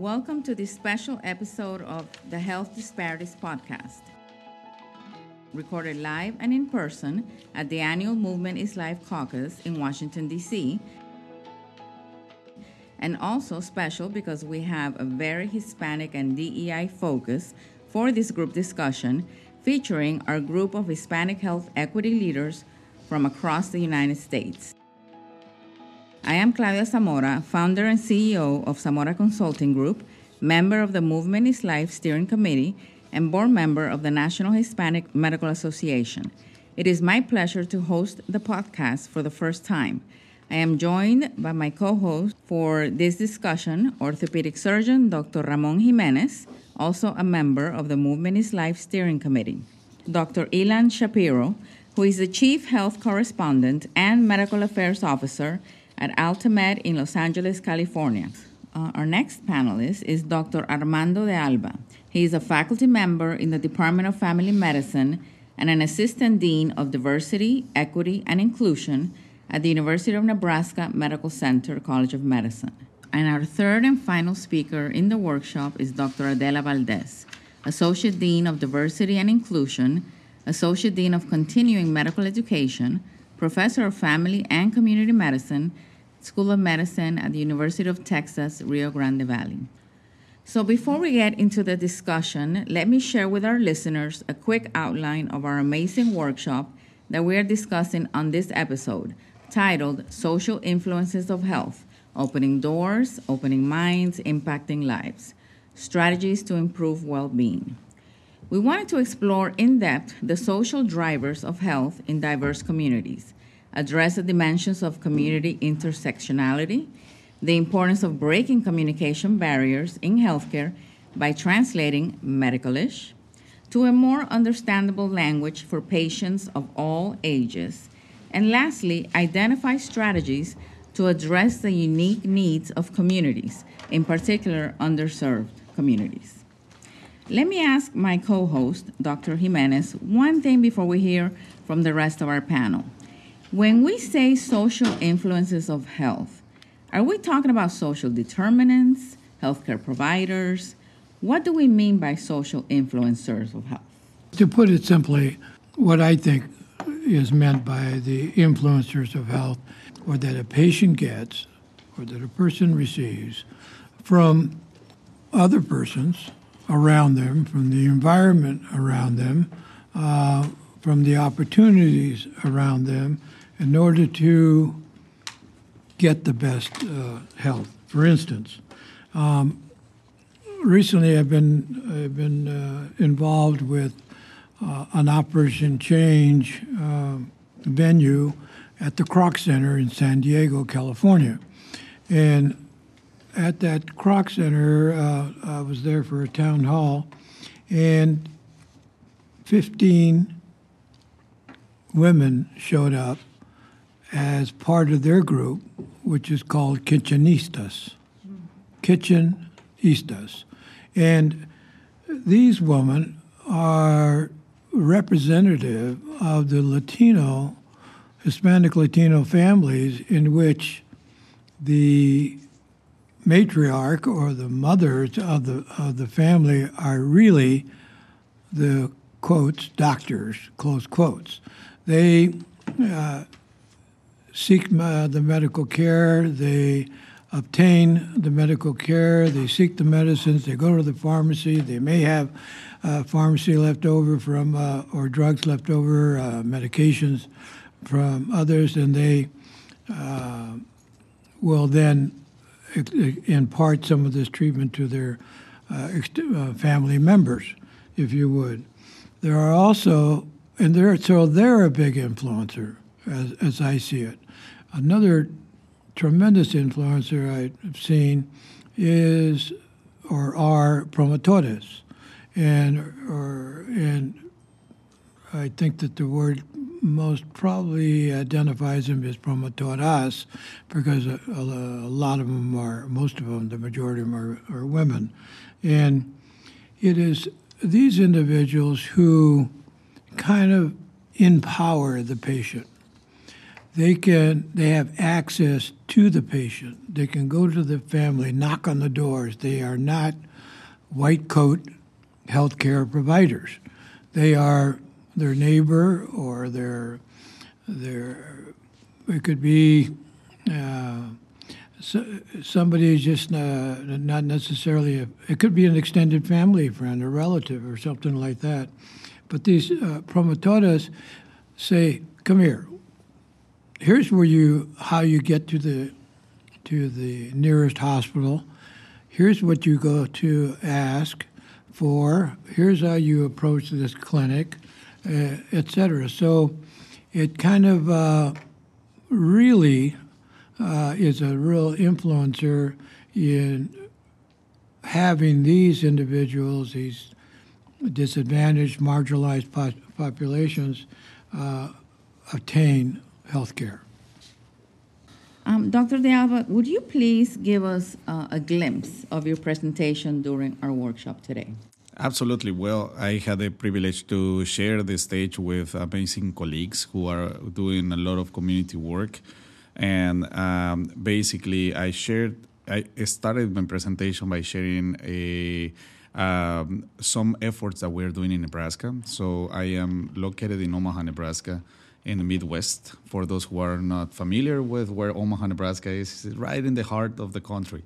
Welcome to this special episode of the Health Disparities Podcast. Recorded live and in person at the annual Movement is Life Caucus in Washington, D.C. And also special because we have a very Hispanic and DEI focus for this group discussion featuring our group of Hispanic health equity leaders from across the United States. I am Claudia Zamora, founder and CEO of Zamora Consulting Group, member of the Movement is Life Steering Committee, and board member of the National Hispanic Medical Association. It is my pleasure to host the podcast for the first time. I am joined by my co host for this discussion, orthopedic surgeon Dr. Ramon Jimenez, also a member of the Movement is Life Steering Committee, Dr. Ilan Shapiro, who is the Chief Health Correspondent and Medical Affairs Officer at AltaMed in Los Angeles, California. Uh, our next panelist is Dr. Armando de Alba. He is a faculty member in the Department of Family Medicine and an assistant dean of diversity, equity, and inclusion at the University of Nebraska Medical Center College of Medicine. And our third and final speaker in the workshop is Dr. Adela Valdez, Associate Dean of Diversity and Inclusion, Associate Dean of Continuing Medical Education, Professor of Family and Community Medicine, School of Medicine at the University of Texas, Rio Grande Valley. So, before we get into the discussion, let me share with our listeners a quick outline of our amazing workshop that we are discussing on this episode, titled Social Influences of Health Opening Doors, Opening Minds, Impacting Lives Strategies to Improve Well Being. We wanted to explore in depth the social drivers of health in diverse communities address the dimensions of community intersectionality, the importance of breaking communication barriers in healthcare by translating medicalish to a more understandable language for patients of all ages, and lastly, identify strategies to address the unique needs of communities, in particular underserved communities. Let me ask my co host, Dr. Jimenez, one thing before we hear from the rest of our panel. When we say social influences of health, are we talking about social determinants, healthcare providers? What do we mean by social influencers of health? To put it simply, what I think is meant by the influencers of health, or that a patient gets, or that a person receives from other persons around them, from the environment around them, uh, from the opportunities around them, in order to get the best uh, health. For instance, um, recently I've been I've been uh, involved with uh, an Operation Change uh, venue at the Kroc Center in San Diego, California, and at that Kroc Center, uh, I was there for a town hall, and 15 women showed up as part of their group, which is called Kitchenistas. Kitchenistas. And these women are representative of the Latino, Hispanic Latino families in which the matriarch or the mothers of the of the family are really the quotes doctors close quotes. They uh, seek uh, the medical care, they obtain the medical care, they seek the medicines, they go to the pharmacy, they may have uh, pharmacy left over from, uh, or drugs left over, uh, medications from others, and they uh, will then impart some of this treatment to their uh, family members, if you would. There are also, and so they're a big influencer as, as I see it. Another tremendous influencer I've seen is or are promotores, and or and I think that the word most probably identifies them as promotoras because a, a, a, lot of them are, most of them, the majority of them are, are women. And it is these individuals who kind of empower the patient they can they have access to the patient. They can go to the family, knock on the doors. They are not white coat healthcare providers. They are their neighbor or their their it could be uh, so, somebody just uh, not necessarily a, it could be an extended family friend or relative or something like that. But these uh, say, "Come here. Here's where you how you get to the to the nearest hospital. Here's what you go to ask for. Here's how you approach this clinic, uh, etc." So it kind of uh, really uh, is a real influencer in having these individuals, these disadvantaged, marginalized po- populations, uh, obtain health care. Um, Dr. De Alba, would you please give us uh, a glimpse of your presentation during our workshop today? Absolutely. Well, I had the privilege to share the stage with amazing colleagues who are doing a lot of community work. And um, basically, I shared, I started my presentation by sharing a um, some efforts that we're doing in Nebraska. So I am located in Omaha, Nebraska, in the Midwest. For those who are not familiar with where Omaha, Nebraska is, right in the heart of the country,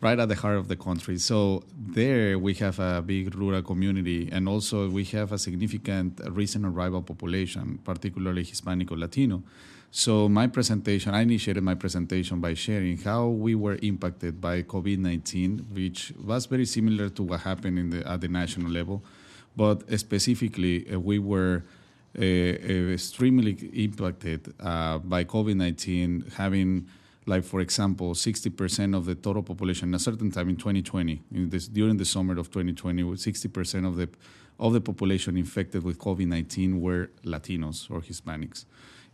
right at the heart of the country. So there we have a big rural community, and also we have a significant recent arrival population, particularly Hispanic or Latino. So my presentation, I initiated my presentation by sharing how we were impacted by COVID-19, which was very similar to what happened the, at the national level, but specifically uh, we were extremely impacted uh, by COVID-19, having like for example, 60% of the total population at a certain time in 2020, in this, during the summer of 2020, 60% of the of the population infected with COVID-19 were Latinos or Hispanics.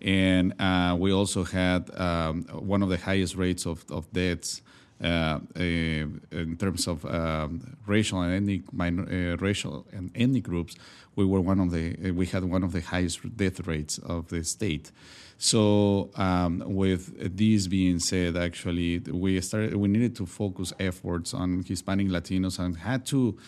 And uh, we also had um, one of the highest rates of, of deaths uh, uh, in terms of um, racial and ethnic minor, uh, racial and ethnic groups. We were one of the we had one of the highest death rates of the state. So um, with this being said, actually we started we needed to focus efforts on Hispanic Latinos and had to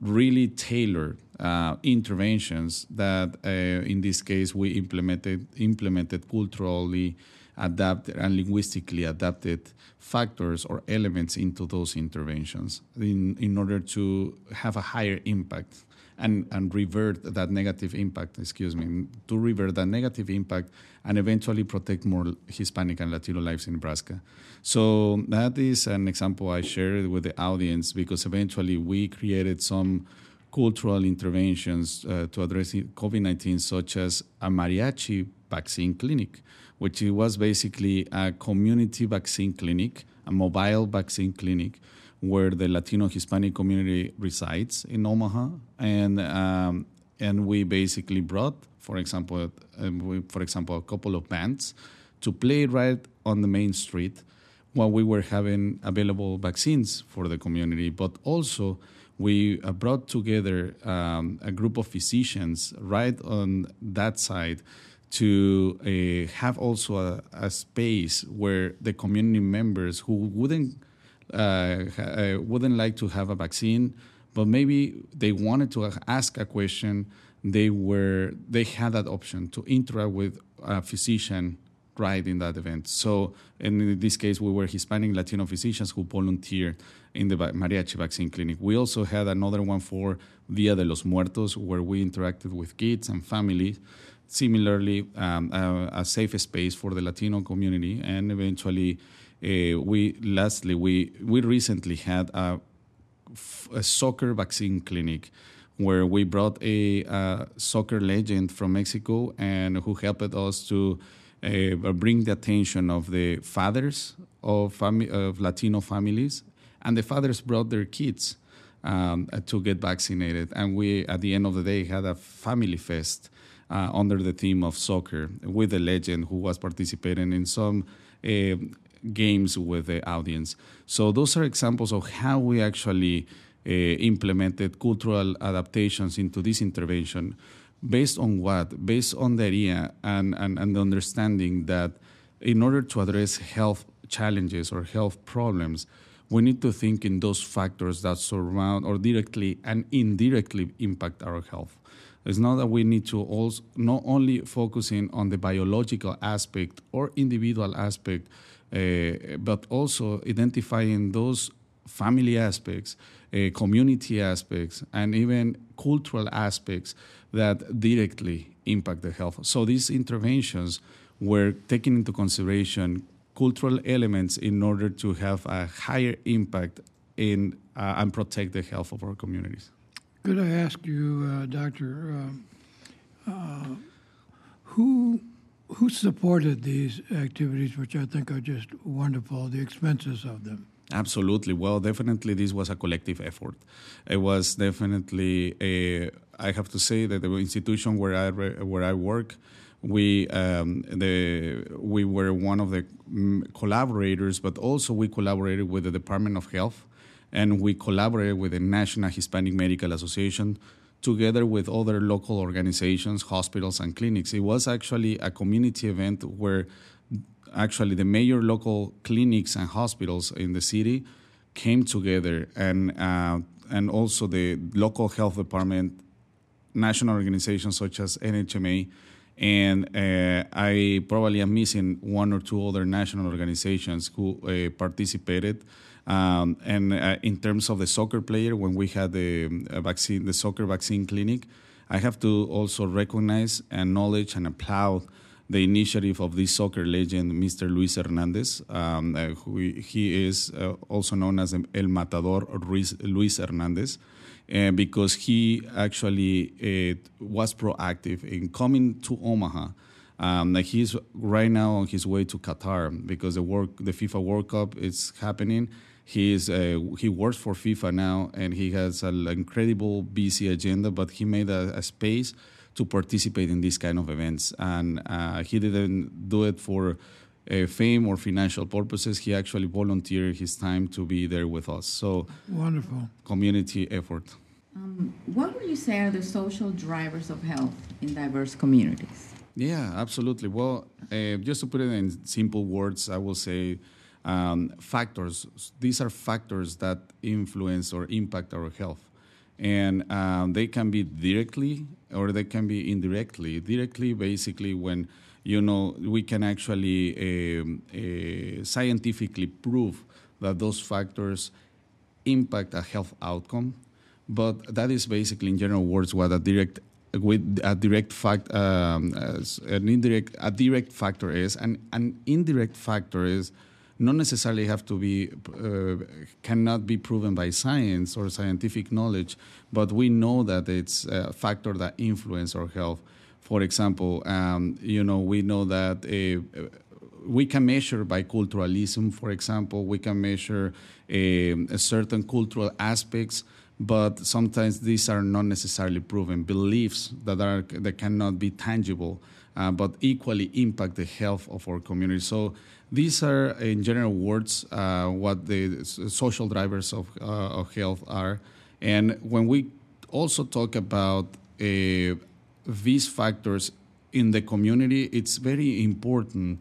really tailor uh, interventions that, uh, in this case, we implemented implemented culturally adapted and linguistically adapted factors or elements into those interventions in, in order to have a higher impact and, and revert that negative impact, excuse me, to revert that negative impact and eventually protect more Hispanic and Latino lives in Nebraska. So that is an example I shared with the audience because eventually we created some cultural interventions uh, to address COVID 19, such as a mariachi vaccine clinic, which was basically a community vaccine clinic, a mobile vaccine clinic where the Latino Hispanic community resides in Omaha, and um, and we basically brought, for example, um, we, for example, a couple of bands to play right on the main street while we were having available vaccines for the community, but also we uh, brought together um, a group of physicians right on that side to uh, have also a, a, space where the community members who wouldn't uh, uh, wouldn't like to have a vaccine, but maybe they wanted to ask a question. They were they had that option to interact with a physician right in that event. So in this case, we were Hispanic Latino physicians who volunteered in the mariachi vaccine clinic. We also had another one for Dia de los Muertos, where we interacted with kids and families. Similarly, um, a, a, safe space for the Latino community, and eventually, uh, we lastly we we recently had a, a soccer vaccine clinic where we brought a, a, soccer legend from Mexico and who helped us to uh, bring the attention of the fathers of, fami- of Latino families, and the fathers brought their kids um, to get vaccinated. And we, at the end of the day, had a family fest uh, under the theme of soccer with a legend who was participating in some uh, games with the audience. So those are examples of how we actually uh, implemented cultural adaptations into this intervention Based on what? Based on the idea and, and, and the understanding that in order to address health challenges or health problems, we need to think in those factors that surround or directly and indirectly impact our health. It's not that we need to also not only focusing on the biological aspect or individual aspect, uh, but also identifying those family aspects, uh, community aspects, and even cultural aspects that directly impact the health. So these interventions were taken into consideration cultural elements in order to have a higher impact in uh, and protect the health of our communities. Could I ask you, uh, Doctor, uh, uh, who who supported these activities, which I think are just wonderful, the expenses of them? Absolutely. Well, definitely, this was a collective effort. It was definitely a. I have to say that the institution where I where I work we um, the we were one of the mm, collaborators, but also we collaborated with the Department of Health, and we collaborated with the National Hispanic Medical Association, together with other local organizations, hospitals, and clinics. It was actually a community event where actually the major local clinics and hospitals in the city came together, and uh, and also the local health department, national organizations such as NHMA and uh, I probably am missing one or two other national organizations who uh, participated. Um, and uh, in terms of the soccer player, when we had the uh, vaccine, the soccer vaccine clinic, I have to also recognize, acknowledge, and applaud the initiative of this soccer legend, Mr. Luis Hernandez, um, uh, who he is uh, also known as El Matador Luis, Luis Hernandez uh, because he actually uh, was proactive in coming to Omaha. Um, like he's right now on his way to Qatar because the work, the FIFA World Cup is happening. He is uh, he works for FIFA now, and he has an incredible busy agenda. But he made a, a space to participate in these kind of events, and uh, he didn't do it for uh, fame or financial purposes. He actually volunteered his time to be there with us. So wonderful community effort. Um, what would you say are the social drivers of health in diverse communities? Yeah, absolutely. Well, uh, just to put it in simple words, I will say um, factors. These are factors that influence or impact our health. And um, they can be directly or they can be indirectly. Directly, basically, when you know, we can actually um, uh, scientifically prove that those factors impact a health outcome. But that is basically, in general words, what a direct with a direct fact, um, an indirect, a direct factor is, and an indirect factor is not necessarily have to be uh, cannot be proven by science or scientific knowledge, but we know that it's a factor that influence our health. For example, um, you know, we know that uh, we can measure biculturalism, for example, we can measure uh, certain cultural aspects, but sometimes these are not necessarily proven beliefs that are that cannot be tangible, uh, but equally impact the health of our community. So these are, in general words, uh, what the social drivers of, uh, of health are. And when we also talk about uh, these factors in the community, it's very important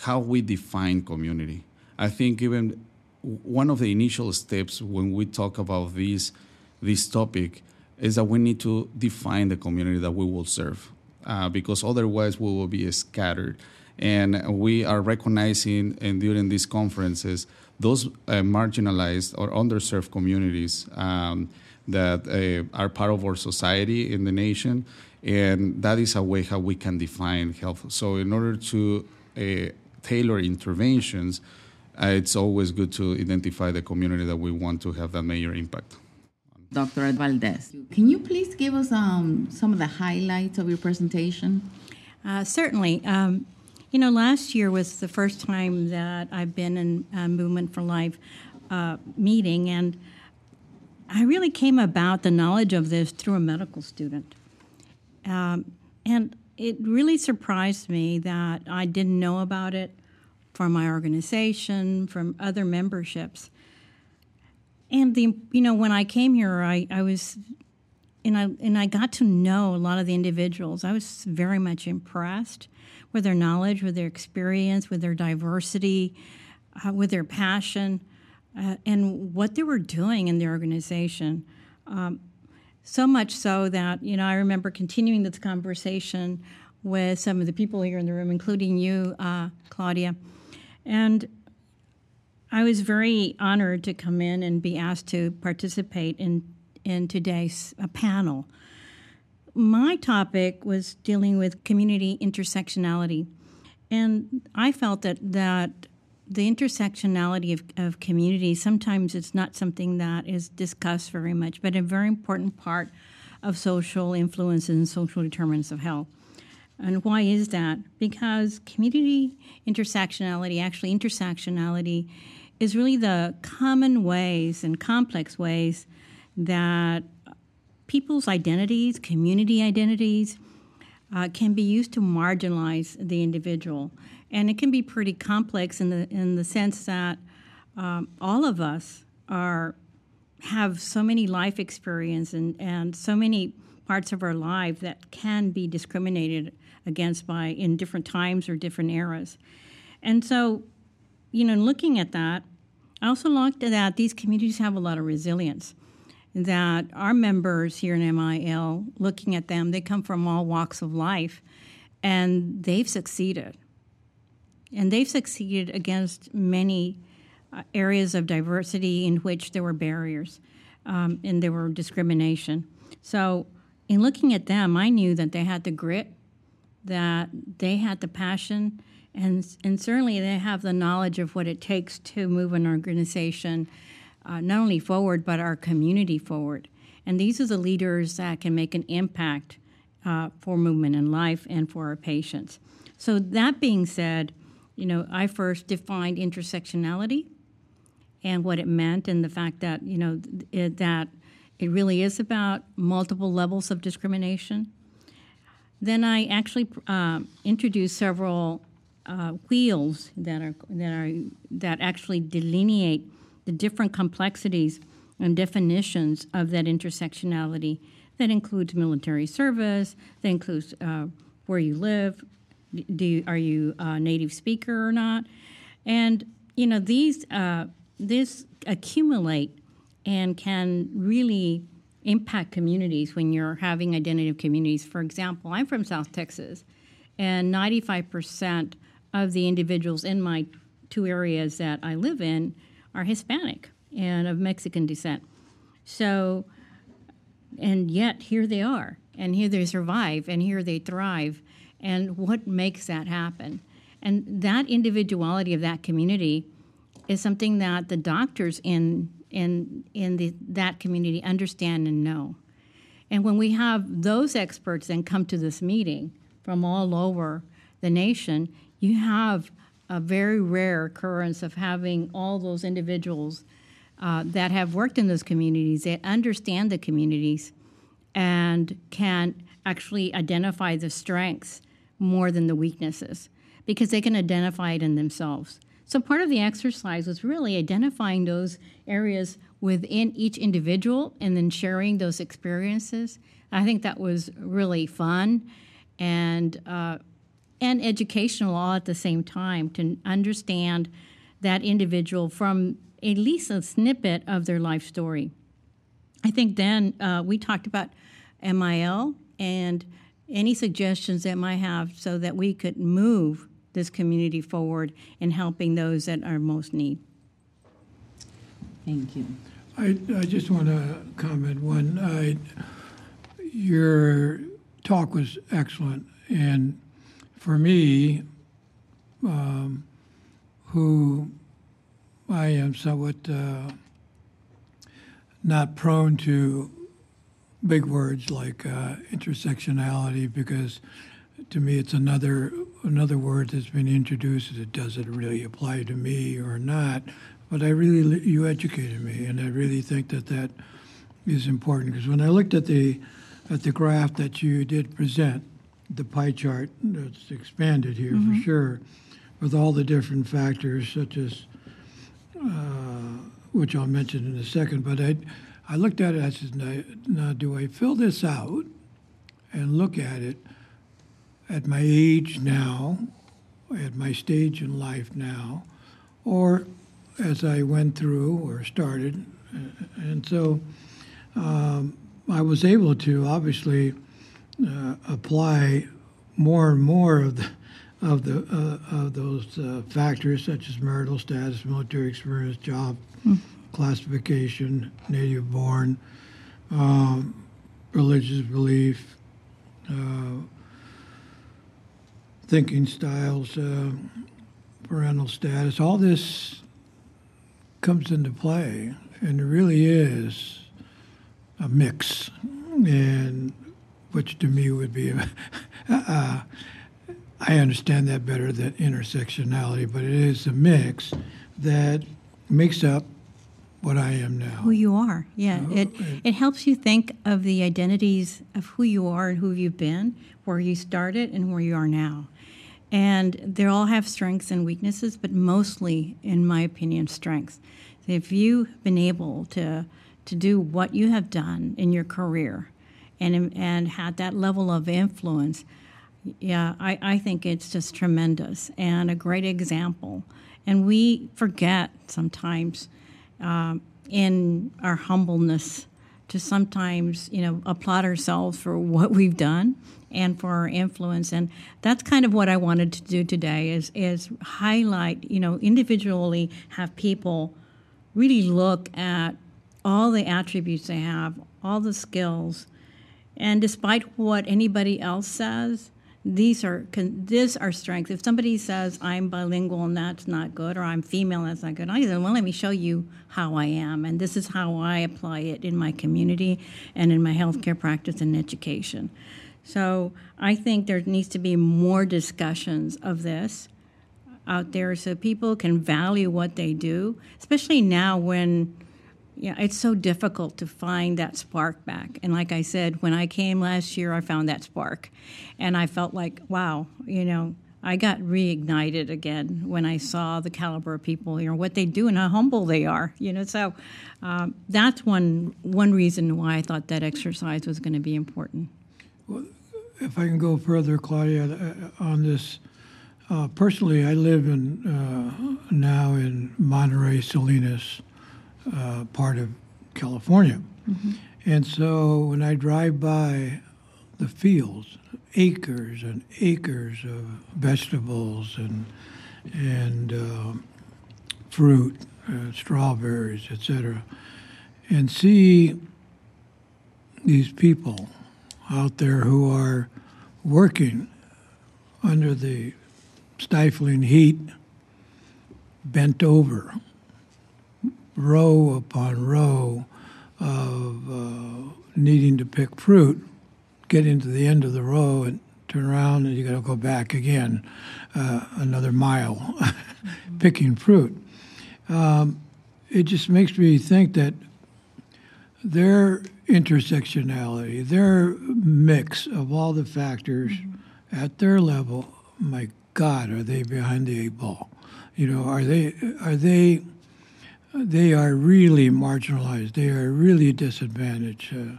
how we define community. I think even one of the initial steps when we talk about this this topic is that we need to define the community that we will serve, uh, because otherwise we will be scattered. And we are recognizing, and during these conferences, those uh, marginalized or underserved communities um, that uh, are part of our society in the nation and that is a way how we can define health. So, in order to uh, tailor interventions, uh, it's always good to identify the community that we want to have that major impact. Dr. Valdez, can you please give us um, some of the highlights of your presentation? Uh, certainly. Um, you know, last year was the first time that I've been in a Movement for Life uh, meeting, and I really came about the knowledge of this through a medical student. Um, and it really surprised me that I didn't know about it from my organization, from other memberships. And the you know when I came here, I, I was and I and I got to know a lot of the individuals. I was very much impressed with their knowledge, with their experience, with their diversity, uh, with their passion, uh, and what they were doing in the organization. Um, so much so that you know I remember continuing this conversation with some of the people here in the room, including you, uh, Claudia, and I was very honored to come in and be asked to participate in in today's uh, panel. My topic was dealing with community intersectionality, and I felt that that the intersectionality of, of communities sometimes it's not something that is discussed very much, but a very important part of social influence and social determinants of health. And why is that? Because community intersectionality, actually, intersectionality is really the common ways and complex ways that people's identities, community identities, uh, can be used to marginalize the individual. And it can be pretty complex in the, in the sense that um, all of us are have so many life experience and, and so many parts of our life that can be discriminated against by in different times or different eras. And so, you know, looking at that, I also looked at that these communities have a lot of resilience that our members here in MIL, looking at them, they come from all walks of life and they've succeeded. And they've succeeded against many uh, areas of diversity in which there were barriers um, and there were discrimination. So, in looking at them, I knew that they had the grit, that they had the passion, and, and certainly they have the knowledge of what it takes to move an organization uh, not only forward, but our community forward. And these are the leaders that can make an impact uh, for movement in life and for our patients. So, that being said, you know, I first defined intersectionality and what it meant, and the fact that, you know, it, that it really is about multiple levels of discrimination. Then I actually uh, introduced several uh, wheels that are that are that actually delineate the different complexities and definitions of that intersectionality. That includes military service, that includes uh, where you live, do you, are you a native speaker or not? And, you know, these, uh, this accumulate and can really impact communities when you're having identity of communities. For example, I'm from South Texas, and 95% of the individuals in my two areas that I live in are Hispanic and of Mexican descent. So, and yet here they are, and here they survive, and here they thrive. And what makes that happen? And that individuality of that community is something that the doctors in in in the, that community understand and know. And when we have those experts then come to this meeting from all over the nation, you have a very rare occurrence of having all those individuals uh, that have worked in those communities, that understand the communities, and can actually identify the strengths more than the weaknesses because they can identify it in themselves. So, part of the exercise was really identifying those areas within each individual and then sharing those experiences. I think that was really fun and uh, and educational all at the same time to understand that individual from at least a snippet of their life story. I think then uh, we talked about MIL and any suggestions that might have so that we could move this community forward in helping those that are most need. Thank you. I, I just want to comment one. I, your talk was excellent, and for me, um, who I am somewhat uh, not prone to big words like uh, intersectionality because to me it's another another word that's been introduced. It doesn't really apply to me or not, but I really you educated me, and I really think that that is important because when I looked at the at the graph that you did present, the pie chart that's expanded here mm-hmm. for sure, with all the different factors such as, uh, which I'll mention in a second. But I, I looked at it. I said, now, now, do I fill this out and look at it at my age now, at my stage in life now, or as I went through or started? And so um, I was able to obviously uh, apply more and more of the of the uh, of those uh, factors such as marital status, military experience, job mm. classification, native born, um, religious belief, uh, thinking styles, uh, parental status. All this comes into play, and it really is a mix, and which to me would be, uh, I understand that better than intersectionality, but it is a mix that makes up what I am now. Who you are, yeah. Uh, it it helps you think of the identities of who you are and who you've been, where you started and where you are now, and they all have strengths and weaknesses, but mostly, in my opinion, strengths. If you've been able to to do what you have done in your career, and and had that level of influence yeah, I, I think it's just tremendous and a great example. And we forget sometimes um, in our humbleness to sometimes, you know, applaud ourselves for what we've done and for our influence. And that's kind of what I wanted to do today is, is highlight, you know, individually have people really look at all the attributes they have, all the skills. And despite what anybody else says, these are these are strengths. If somebody says I'm bilingual and that's not good, or I'm female and that's not good, I say, well, let me show you how I am, and this is how I apply it in my community and in my healthcare practice and education. So I think there needs to be more discussions of this out there so people can value what they do, especially now when yeah, it's so difficult to find that spark back. And like I said, when I came last year, I found that spark. And I felt like, wow, you know, I got reignited again when I saw the caliber of people, you know, what they do and how humble they are, you know. So um, that's one one reason why I thought that exercise was going to be important. Well, if I can go further, Claudia, uh, on this. Uh, personally, I live in uh, now in Monterey, Salinas, uh, part of California. Mm-hmm. And so when I drive by the fields, acres and acres of vegetables and and uh, fruit, uh, strawberries, etc., and see these people out there who are working under the stifling heat, bent over row upon row of uh, needing to pick fruit, getting to the end of the row and turn around and you got to go back again uh, another mile picking fruit. Um, it just makes me think that their intersectionality, their mix of all the factors mm-hmm. at their level, my God, are they behind the eight ball? You know, are they are they they are really marginalized. They are really disadvantaged. Uh,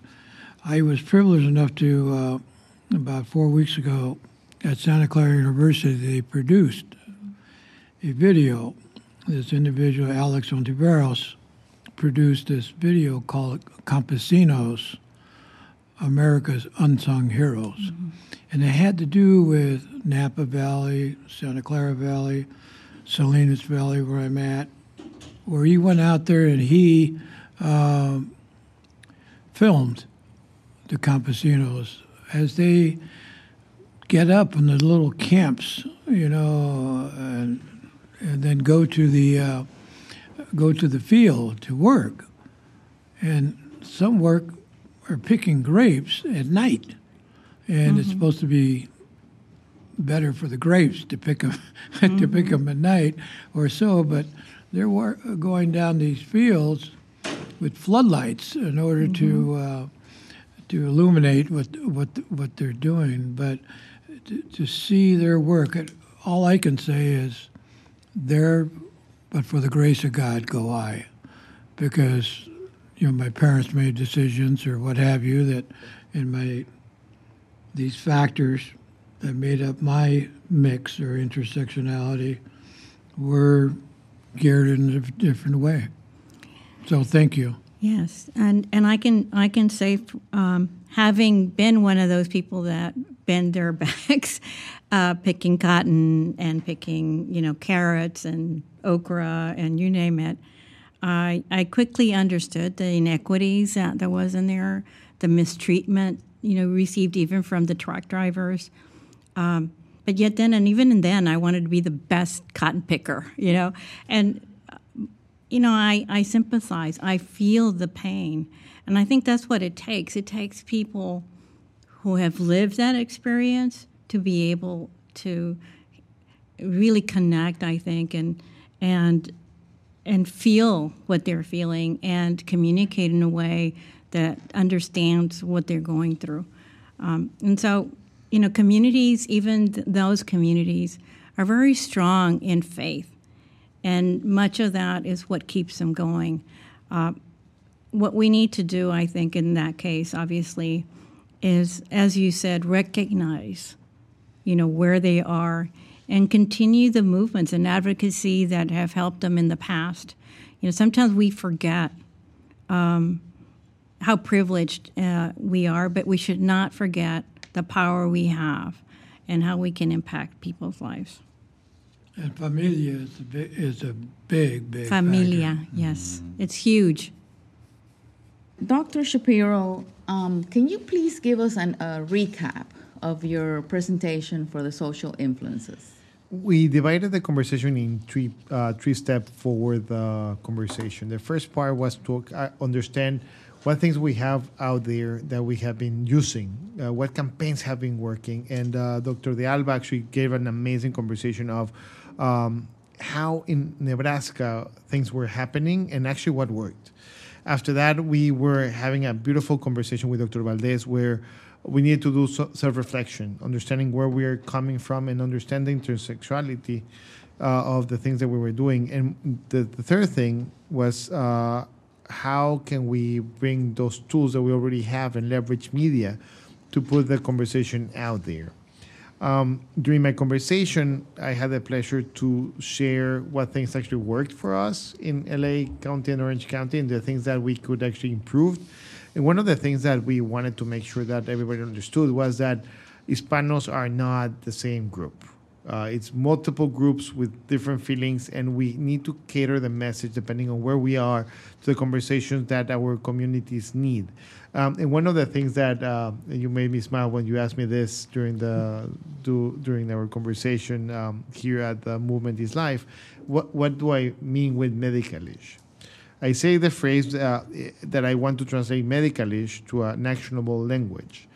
I was privileged enough to, uh, about four weeks ago, at Santa Clara University, they produced a video. This individual, Alex Ontiveros, produced this video called Campesinos, America's Unsung Heroes. Mm-hmm. And it had to do with Napa Valley, Santa Clara Valley, Salinas Valley, where I'm at, where he went out there and he uh, filmed the campesinos as they get up in the little camps, you know, and, and then go to the uh, go to the field to work, and some work are picking grapes at night, and mm-hmm. it's supposed to be better for the grapes to pick them mm-hmm. to pick them at night or so, but they're going down these fields with floodlights in order mm-hmm. to uh, to illuminate what what what they're doing. But to, to, see their work, all I can say is, there, but for the grace of God go I, because you know my parents made decisions or what have you that in my these factors that made up my mix or intersectionality were geared in a different way. So thank you. Yes, and and I can I can say, um, having been one of those people that bend their backs, uh, picking cotton and picking you know carrots and okra and you name it, I I quickly understood the inequities that there was in there, the mistreatment you know received even from the truck drivers. Um, but yet then and even then I wanted to be the best cotton picker, you know, and you know, I, I sympathize. I feel the pain. And I think that's what it takes. It takes people who have lived that experience to be able to really connect, I think, and and and feel what they're feeling and communicate in a way that understands what they're going through. Um, and so, you know, communities, even th- those communities, are very strong in faith and much of that is what keeps them going. Uh, what we need to do, I think, in that case, obviously, is, as you said, recognize, you know, where they are and continue the movements and advocacy that have helped them in the past. You know, sometimes we forget um, how privileged uh, we are, but we should not forget the power we have and how we can impact people's lives. And familia is a big, is a big, big Familia, factor. yes, it's huge. Dr. Shapiro, um, can you please give us an, a recap of your presentation for the social influences? We divided the conversation in three uh, three step forward uh, conversation. The first part was to uh, understand what things we have out there that we have been using, uh, what campaigns have been working, and uh, Dr. De Alba actually gave an amazing conversation of um, how in Nebraska things were happening and actually what worked. After that, we were having a beautiful conversation with Dr. Valdez where we need to do self reflection, understanding where we are coming from and understanding intersectionality uh, of the things that we were doing. And the, the third thing was uh, how can we bring those tools that we already have and leverage media to put the conversation out there. Um, during my conversation, I had the pleasure to share what things actually worked for us in LA County and Orange County and the things that we could actually improve. And one of the things that we wanted to make sure that everybody understood was that Hispanos are not the same group. Uh, it's multiple groups with different feelings, and we need to cater the message depending on where we are to the conversations that our communities need. Um, and one of the things that uh, you made me smile when you asked me this during the do, during our conversation um, here at the Movement is Life, what what do I mean with medicalish? I say the phrase uh, that I want to translate medicalish to an actionable language.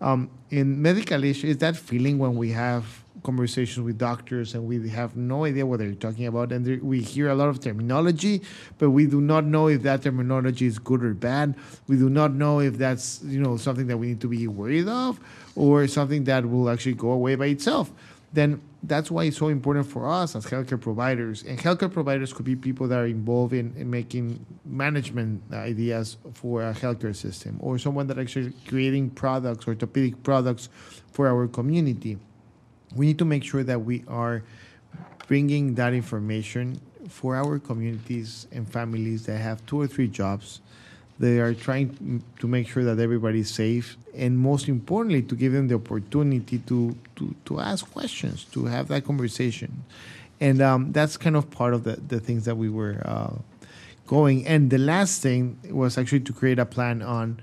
Um, in medicalish is that feeling when we have conversations with doctors and we have no idea what they're talking about. And we hear a lot of terminology but we do not know if that terminology is good or bad. We do not know if that's you know something that we need to be worried of or something that will actually go away by itself. Then that's why it's so important for us as healthcare providers. And healthcare providers could be people that are involved in, in making management ideas for a healthcare system, or someone that actually creating products or orthopedic products for our community we need to make sure that we are bringing that information for our communities and families that have two or three jobs. They are trying to make sure that everybody is safe, and most importantly, to give them the opportunity to to, to ask questions, to have that conversation, and um, that's kind of part of the, the things that we were uh, going. And the last thing was actually to create a plan on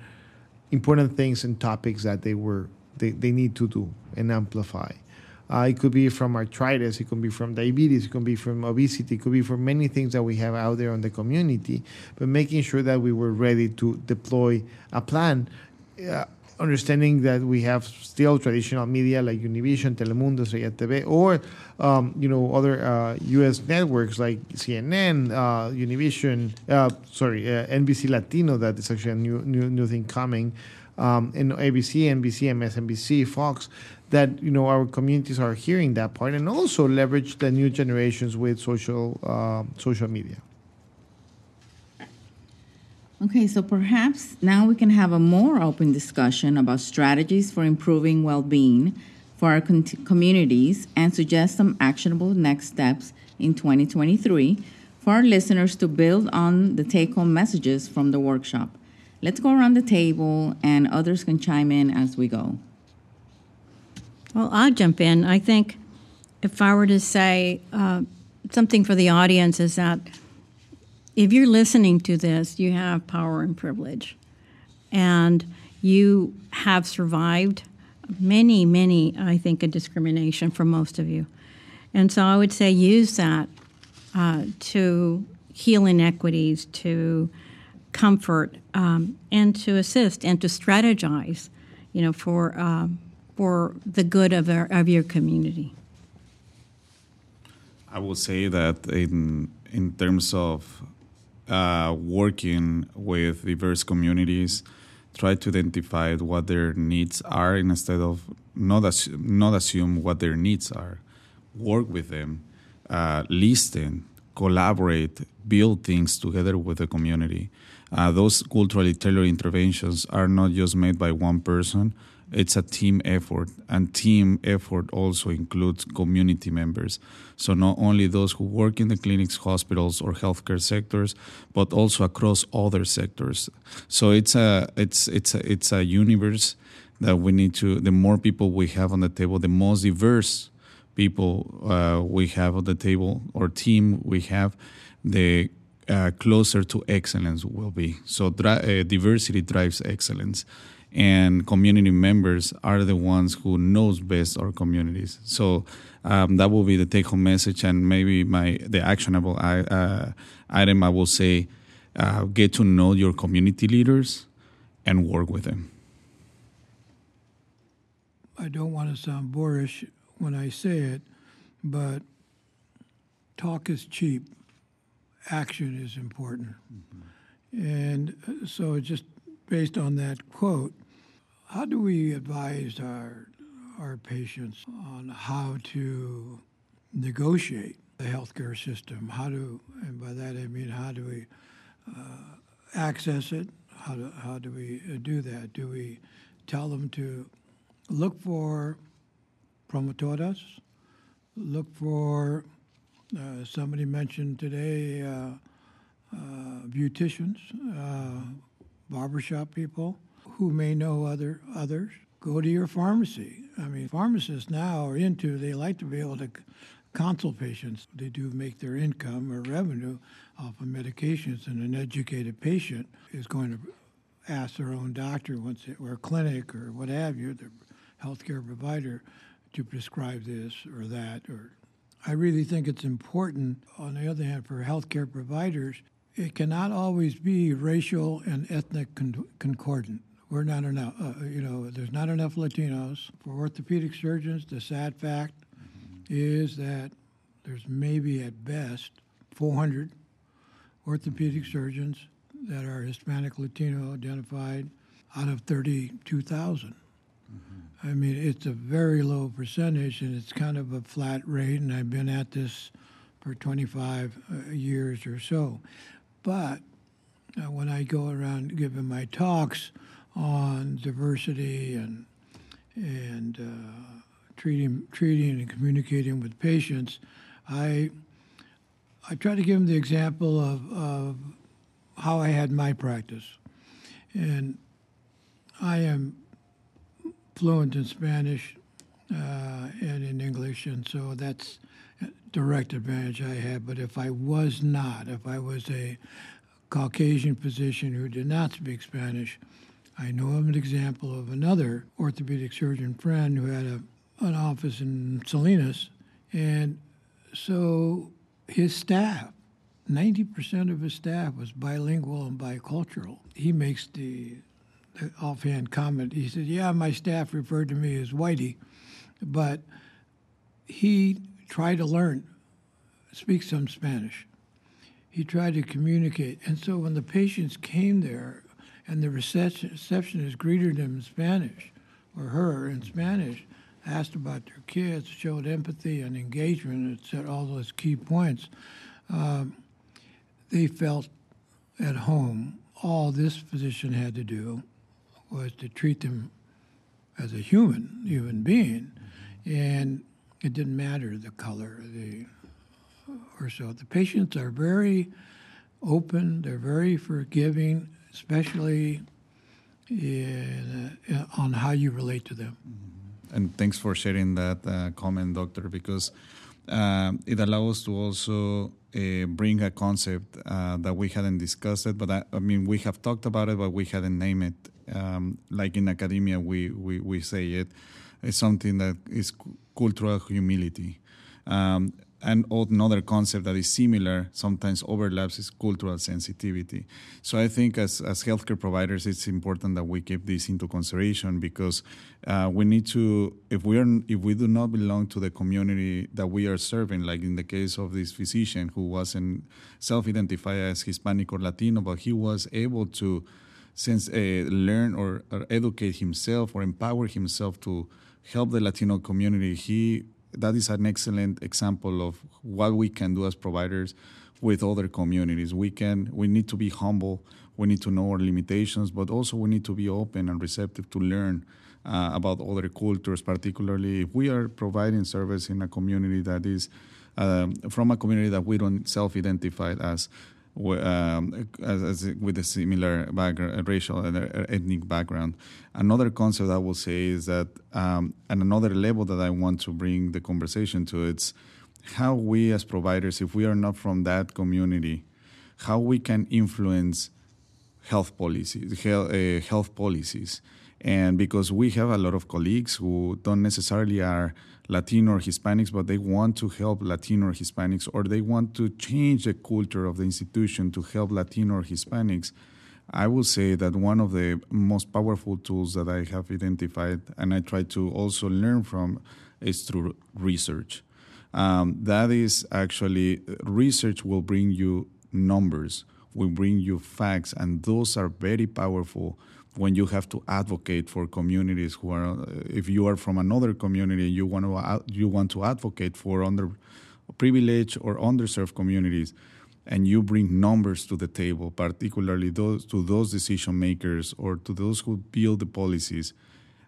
important things and topics that they were they, they need to do and amplify. Uh, it could be from arthritis, it could be from diabetes, it could be from obesity, it could be from many things that we have out there in the community. But making sure that we were ready to deploy a plan, uh, understanding that we have still traditional media like Univision, Telemundo, Estrella TV, or um, you know other uh, U.S. networks like CNN, uh, Univision, uh, sorry, uh, NBC Latino. That is actually a new new new thing coming. Um, and ABC, NBC, MSNBC, Fox, that you know our communities are hearing that part and also leverage the new generations with social uh, social media. Okay, so perhaps now we can have a more open discussion about strategies for improving well being for our con- communities and suggest some actionable next steps in 2023 for our listeners to build on the take home messages from the workshop. Let's go around the table and others can chime in as we go. Well, I'll jump in. I think if I were to say uh, something for the audience, is that if you're listening to this, you have power and privilege. And you have survived many, many, I think, a discrimination for most of you. And so I would say use that uh, to heal inequities, to comfort, um, and to assist and to strategize, you know, for um, for the good of our, of your community. I will say that in in terms of uh, working with diverse communities, try to identify what their needs are instead of not not assume what their needs are. Work with them, uh, listen, collaborate, build things together with the community. Uh, those culturally tailored interventions are not just made by one person it's a team effort and team effort also includes community members. So not only those who work in the clinics hospitals or healthcare sectors but also across other sectors. So it's a it's it's a, it's a universe that we need to the more people we have on the table the most diverse people uh, we have on the table or team we have the uh, closer to excellence will be so dri- uh, diversity drives excellence and community members are the ones who knows best our communities. So um, that will be the take-home message, and maybe my the actionable uh, item I will say: uh, get to know your community leaders and work with them. I don't want to sound boorish when I say it, but talk is cheap. Action is important. Mm-hmm. And uh, so, just based on that quote, how do we advise our our patients on how to negotiate the healthcare system? How do, and by that I mean how do we uh, access it? How do how do we uh, do that? Do we tell them to look for promotoras? Look for uh, somebody mentioned today uh, uh beauticians, uh, barbershop people who may know other others. Go to your pharmacy. I mean, pharmacists now are into, they like to be able to consult patients. They do make their income or revenue off of medications, and an educated patient is going to ask their own doctor once it, or clinic or what have you, their healthcare provider, to prescribe this or that. Or I really think it's important, on the other hand, for healthcare providers, it cannot always be racial and ethnic con- concordant we're not enough. Uh, you know, there's not enough Latinos for orthopedic surgeons. The sad fact is that there's maybe at best 400 orthopedic surgeons that are Hispanic Latino identified out of 32,000. I mean, it's a very low percentage, and it's kind of a flat rate. And I've been at this for 25 uh, years or so. But uh, when I go around giving my talks, on diversity and and uh, treating treating and communicating with patients, I I try to give them the example of, of how I had my practice, and I am fluent in Spanish uh, and in English, and so that's a direct advantage I have. But if I was not, if I was a Caucasian physician who did not speak Spanish, I know of an example of another orthopedic surgeon friend who had a, an office in Salinas, and so his staff, 90% of his staff was bilingual and bicultural. He makes the, the offhand comment. He said, Yeah, my staff referred to me as Whitey, but he tried to learn, speak some Spanish. He tried to communicate. And so when the patients came there, and the receptionist greeted him in Spanish, or her in Spanish, asked about their kids, showed empathy and engagement, and said all those key points. Um, they felt at home all this physician had to do was to treat them as a human, human being, and it didn't matter the color, the or so. The patients are very open. They're very forgiving, especially in, uh, on how you relate to them. And thanks for sharing that uh, comment, doctor, because um, it allows to also uh, bring a concept uh, that we hadn't discussed it, but I, I, mean we have talked about it, but we hadn't named it. Um, like in academia, we, we, we say it. It's something that is cultural humility. Um, and another concept that is similar, sometimes overlaps, is cultural sensitivity. So I think as, as healthcare providers, it's important that we keep this into consideration because uh, we need to, if we are, if we do not belong to the community that we are serving, like in the case of this physician who wasn't self-identified as Hispanic or Latino, but he was able to since uh, learn or, or educate himself or empower himself to help the Latino community, he that is an excellent example of what we can do as providers with other communities. We can we need to be humble. We need to know our limitations, but also we need to be open and receptive to learn uh, about other cultures, particularly if we are providing service in a community that is um, from a community that we don't self-identify as um, as, as, with a similar background, racial and ethnic background. Another concept I will say is that, um, and another level that I want to bring the conversation to, it's how we as providers, if we are not from that community, how we can influence health policies, health, uh, health policies. And because we have a lot of colleagues who don't necessarily are Latino or Hispanics, but they want to help Latino or Hispanics, or they want to change the culture of the institution to help Latino or Hispanics. I would say that one of the most powerful tools that I have identified, and I try to also learn from, is through research. Um, that is actually, research will bring you numbers, will bring you facts, and those are very powerful when you have to advocate for communities who are, uh, if you are from another community, you want to you want to advocate for underprivileged or underserved communities, and you bring numbers to the table, particularly those to those decision makers or to those who build the policies.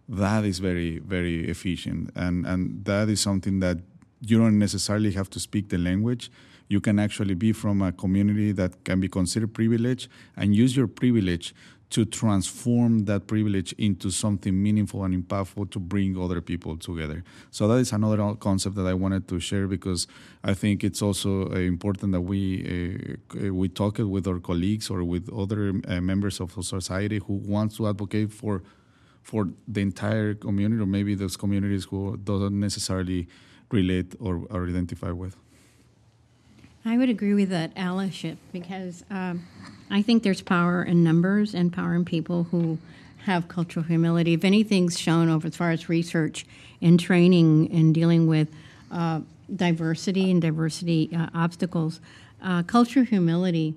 That is very very efficient, and and that is something that you don't necessarily have to speak the language. You can actually be from a community that can be considered privileged and use your privilege to transform that privilege into something meaningful and impactful to bring other people together. So that is another concept that I wanted to share because I think it's also uh, important that we uh, we talk it with our colleagues or with other uh, members of society who want to advocate for for the entire community or maybe those communities who don't necessarily relate or, or identify with. I would agree with that allyship because um, I think there's power in numbers and power in people who have cultural humility. If anything's shown over as far as research and training and dealing with uh, diversity and diversity uh, obstacles, uh, cultural humility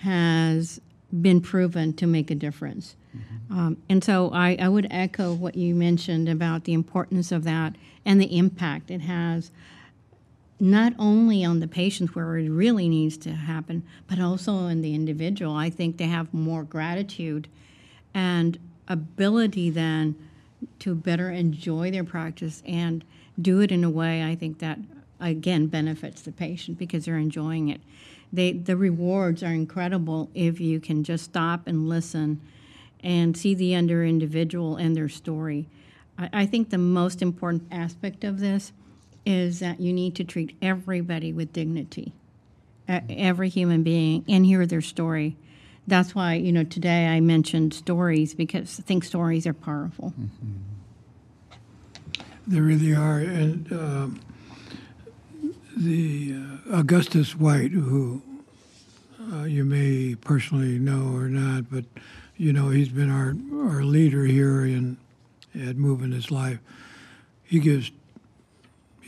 has been proven to make a difference. Mm-hmm. Um, and so I, I, would echo what you mentioned about the importance of that and the impact it has not only on the patients where it really needs to happen, but also in the individual. I think they have more gratitude and ability then to better enjoy their practice and do it in a way I think that again benefits the patient because they're enjoying it. They, the rewards are incredible if you can just stop and listen and see the under individual and their story. I, I think the most important aspect of this is that you need to treat everybody with dignity, every human being, and hear their story. That's why, you know, today I mentioned stories because I think stories are powerful. Mm-hmm. They really are. And uh, the uh, Augustus White, who uh, you may personally know or not, but you know he's been our our leader here in at Movement Is Life. He gives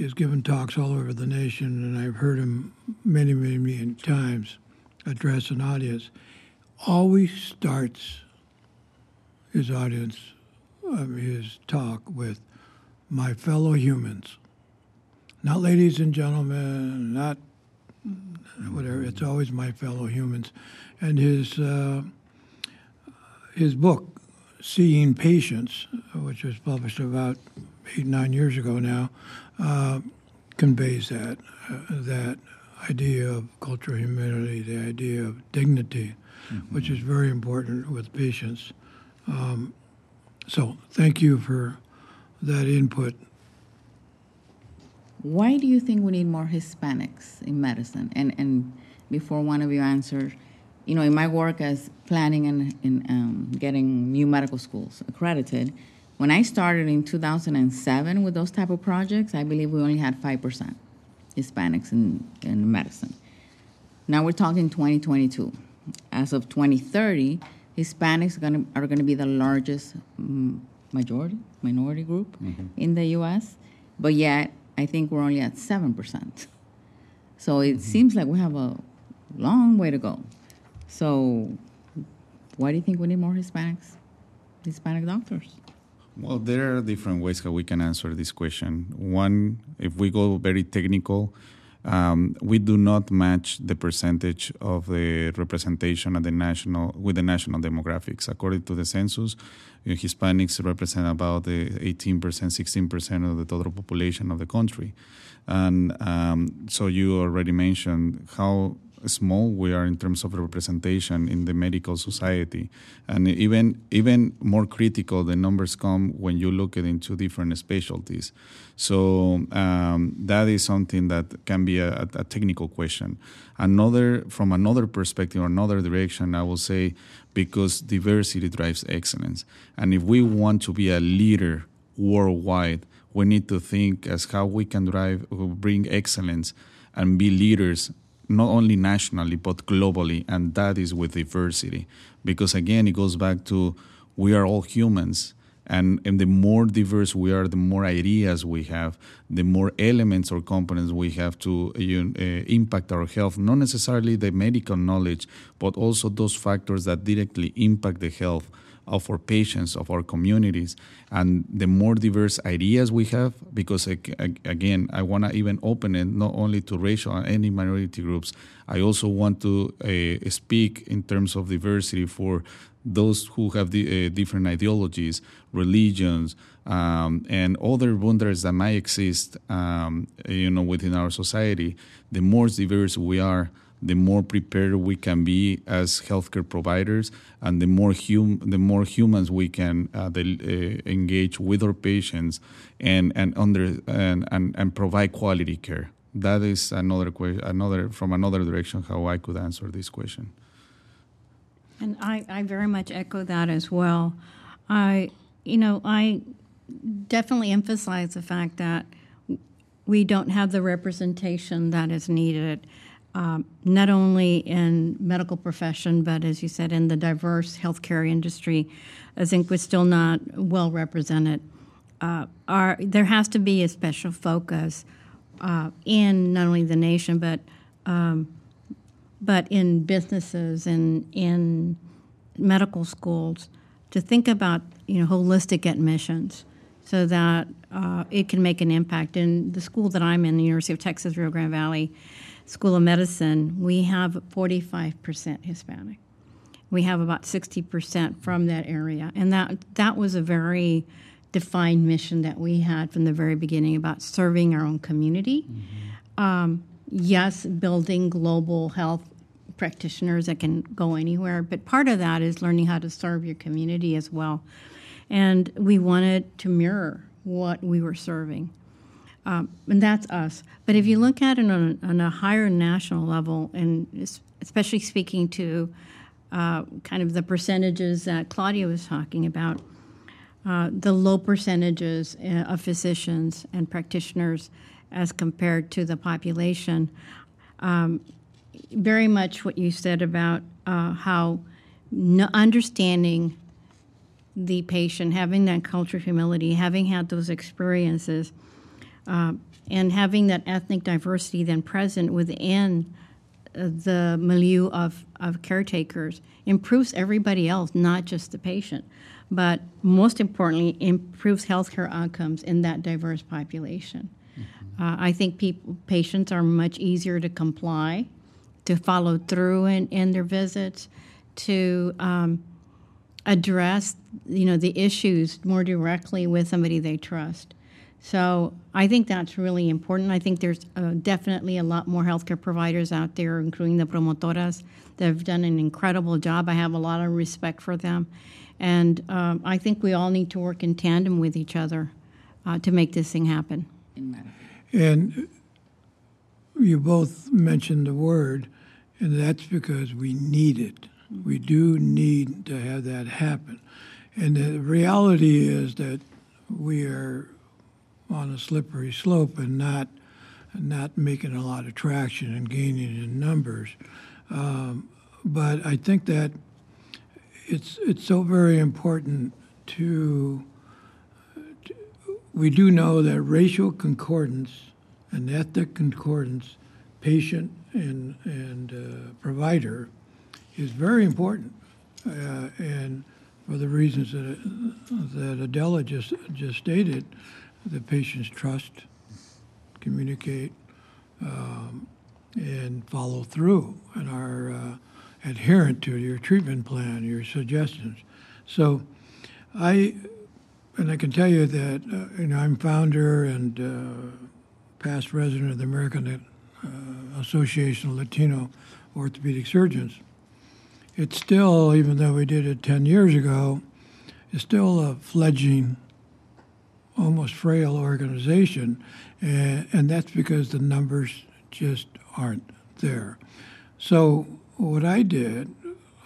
has given talks all over the nation, and I've heard him many, many, many times address an audience. Always starts his audience, um, his talk with my fellow humans. Not ladies and gentlemen, not whatever. It's always my fellow humans. And his uh, his book, Seeing Patients, which was published about eight, nine years ago now, uh, conveys that, uh, that idea of cultural humility, the idea of dignity, mm-hmm. which is very important with patients. Um, so thank you for that input. Why do you think we need more Hispanics in medicine? And and before one of you answers, you know, in my work as planning and in um, getting new medical schools accredited, when I started in 2007 with those type of projects, I believe we only had five percent Hispanics in, in medicine. Now we're talking 2022. As of 2030, Hispanics are going to, are going to be the largest mm, majority, minority group mm-hmm. in the U.S., but yet I think we're only at 7%. So it mm-hmm. seems like we have a long way to go. So why do you think we need more Hispanics, Hispanic doctors? Well, there are different ways how we can answer this question. One, if we go very technical, um, we do not match the percentage of the representation at the national with the national demographics. According to the census, Hispanics represent about the 18%, 16% of the total population of the country. And um, so you already mentioned how small we are in terms of representation in the medical society, and even even more critical, the numbers come when you look at into different specialties. So um, that is something that can be a, a, technical question. Another, from another perspective or another direction, I will say because diversity drives excellence, and if we want to be a leader worldwide, we need to think as how we can drive, bring excellence, and be leaders not only nationally but globally, and that is with diversity. Because again, it goes back to we are all humans. And, and the more diverse we are, the more ideas we have, the more elements or components we have to uh, impact our health. Not necessarily the medical knowledge, but also those factors that directly impact the health of our patients, of our communities, and the more diverse ideas we have, because again, I want to even open it not only to racial and any minority groups. I also want to uh, speak in terms of diversity for those who have the, uh, different ideologies, religions, um, and other wonders that might exist, um, you know, within our society. The more diverse we are, the more prepared we can be as healthcare providers, and the more hum- the more humans we can uh, the, uh, engage with our patients and and under and, and, and provide quality care. That is another question, another from another direction how I could answer this question. And I, I very much echo that as well. I, you know, I definitely emphasize the fact that we don't have the representation that is needed um, not only in medical profession, but as you said, in the diverse healthcare industry, I think we're still not well represented. Uh, there has to be a special focus uh, in not only the nation, but um, but in businesses and in medical schools to think about you know holistic admissions so that uh, it can make an impact. In the school that I'm in, the University of Texas Rio Grande Valley, School of Medicine, we have 45% Hispanic. We have about 60% from that area. And that, that was a very defined mission that we had from the very beginning about serving our own community. Mm-hmm. Um, yes, building global health practitioners that can go anywhere, but part of that is learning how to serve your community as well. And we wanted to mirror what we were serving. Um, and that's us. But if you look at it on, on a higher national level, and especially speaking to uh, kind of the percentages that Claudia was talking about, uh, the low percentages uh, of physicians and practitioners as compared to the population. Um, very much what you said about uh, how understanding the patient, having that culture of humility, having had those experiences, uh, and having that ethnic diversity then present within uh, the milieu of, of caretakers improves everybody else, not just the patient. But most importantly, improves healthcare outcomes in that diverse population. Mm-hmm. Uh, I think people, patients are much easier to comply, to follow through in, in their visits, to um, address you know the issues more directly with somebody they trust. So I think that's really important. I think there's uh, definitely a lot more healthcare providers out there, including the promotoras, that have done an incredible job. I have a lot of respect for them, and um, I think we all need to work in tandem with each other uh, to make this thing happen. And you both mentioned the word, and that's because we need it. We do need to have that happen. And the reality is that we are on a slippery slope and not not making a lot of traction and gaining in numbers. Um, but I think that it's it's so very important to, to we do know that racial concordance and ethnic concordance, patient and and uh, provider, is very important, uh, and for the reasons that that Adela just just stated, the patients trust, communicate, um, and follow through, and are uh, adherent to your treatment plan, your suggestions. So, I and I can tell you that uh, you know I'm founder and uh, past president of the American uh, Association of Latino Orthopedic Surgeons. It's still, even though we did it 10 years ago, it's still a fledgling almost frail organization, and, and that's because the numbers just aren't there. So what I did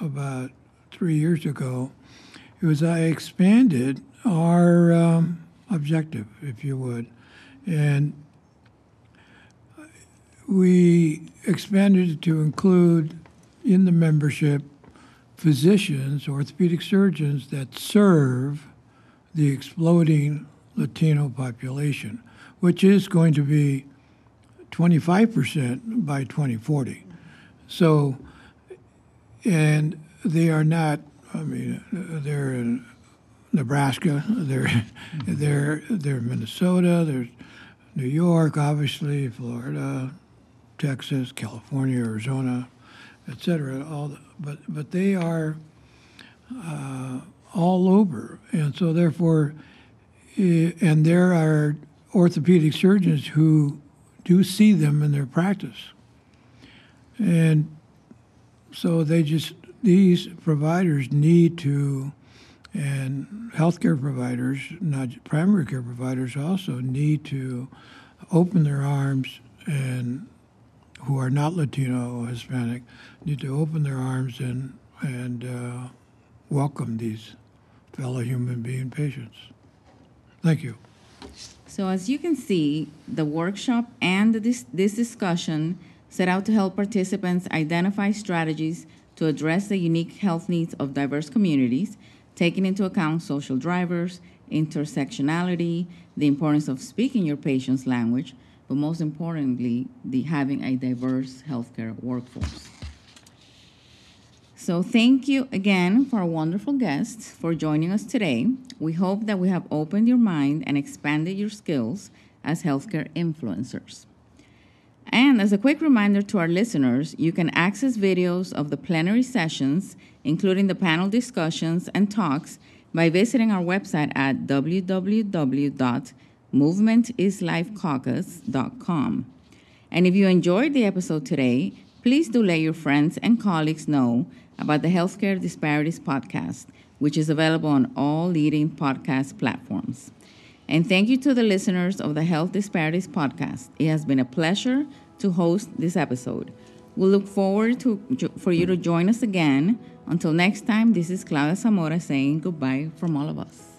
about three years ago was I expanded our um, objective, if you would, and we expanded it to include in the membership physicians, orthopedic surgeons that serve the exploding Latino population, which is going to be 25% by 2040. So, and they are not, I mean, they're in Nebraska, they're, they're, they're Minnesota, there's New York, obviously, Florida, Texas, California, Arizona, et cetera. All the, but, but they are uh, all over. And so, therefore, and there are orthopedic surgeons who do see them in their practice. And so they just, these providers need to, and healthcare providers, not primary care providers, also need to open their arms and who are not Latino or Hispanic need to open their arms and and uh, welcome these fellow human being patients. Thank you. So, as you can see, the workshop and this, this discussion set out to help participants identify strategies to address the unique health needs of diverse communities, taking into account social drivers, intersectionality, the importance of speaking your patient's language, but most importantly, the having a diverse healthcare workforce. So, thank you again for our wonderful guests for joining us today. We hope that we have opened your mind and expanded your skills as healthcare influencers. And as a quick reminder to our listeners, you can access videos of the plenary sessions, including the panel discussions and talks, by visiting our website at www.movementislifecaucus.com. And if you enjoyed the episode today, please do let your friends and colleagues know about the Healthcare Disparities Podcast, which is available on all leading podcast platforms. And thank you to the listeners of the Health Disparities Podcast. It has been a pleasure to host this episode. We look forward to for you to join us again. Until next time, this is Claudia Zamora saying goodbye from all of us.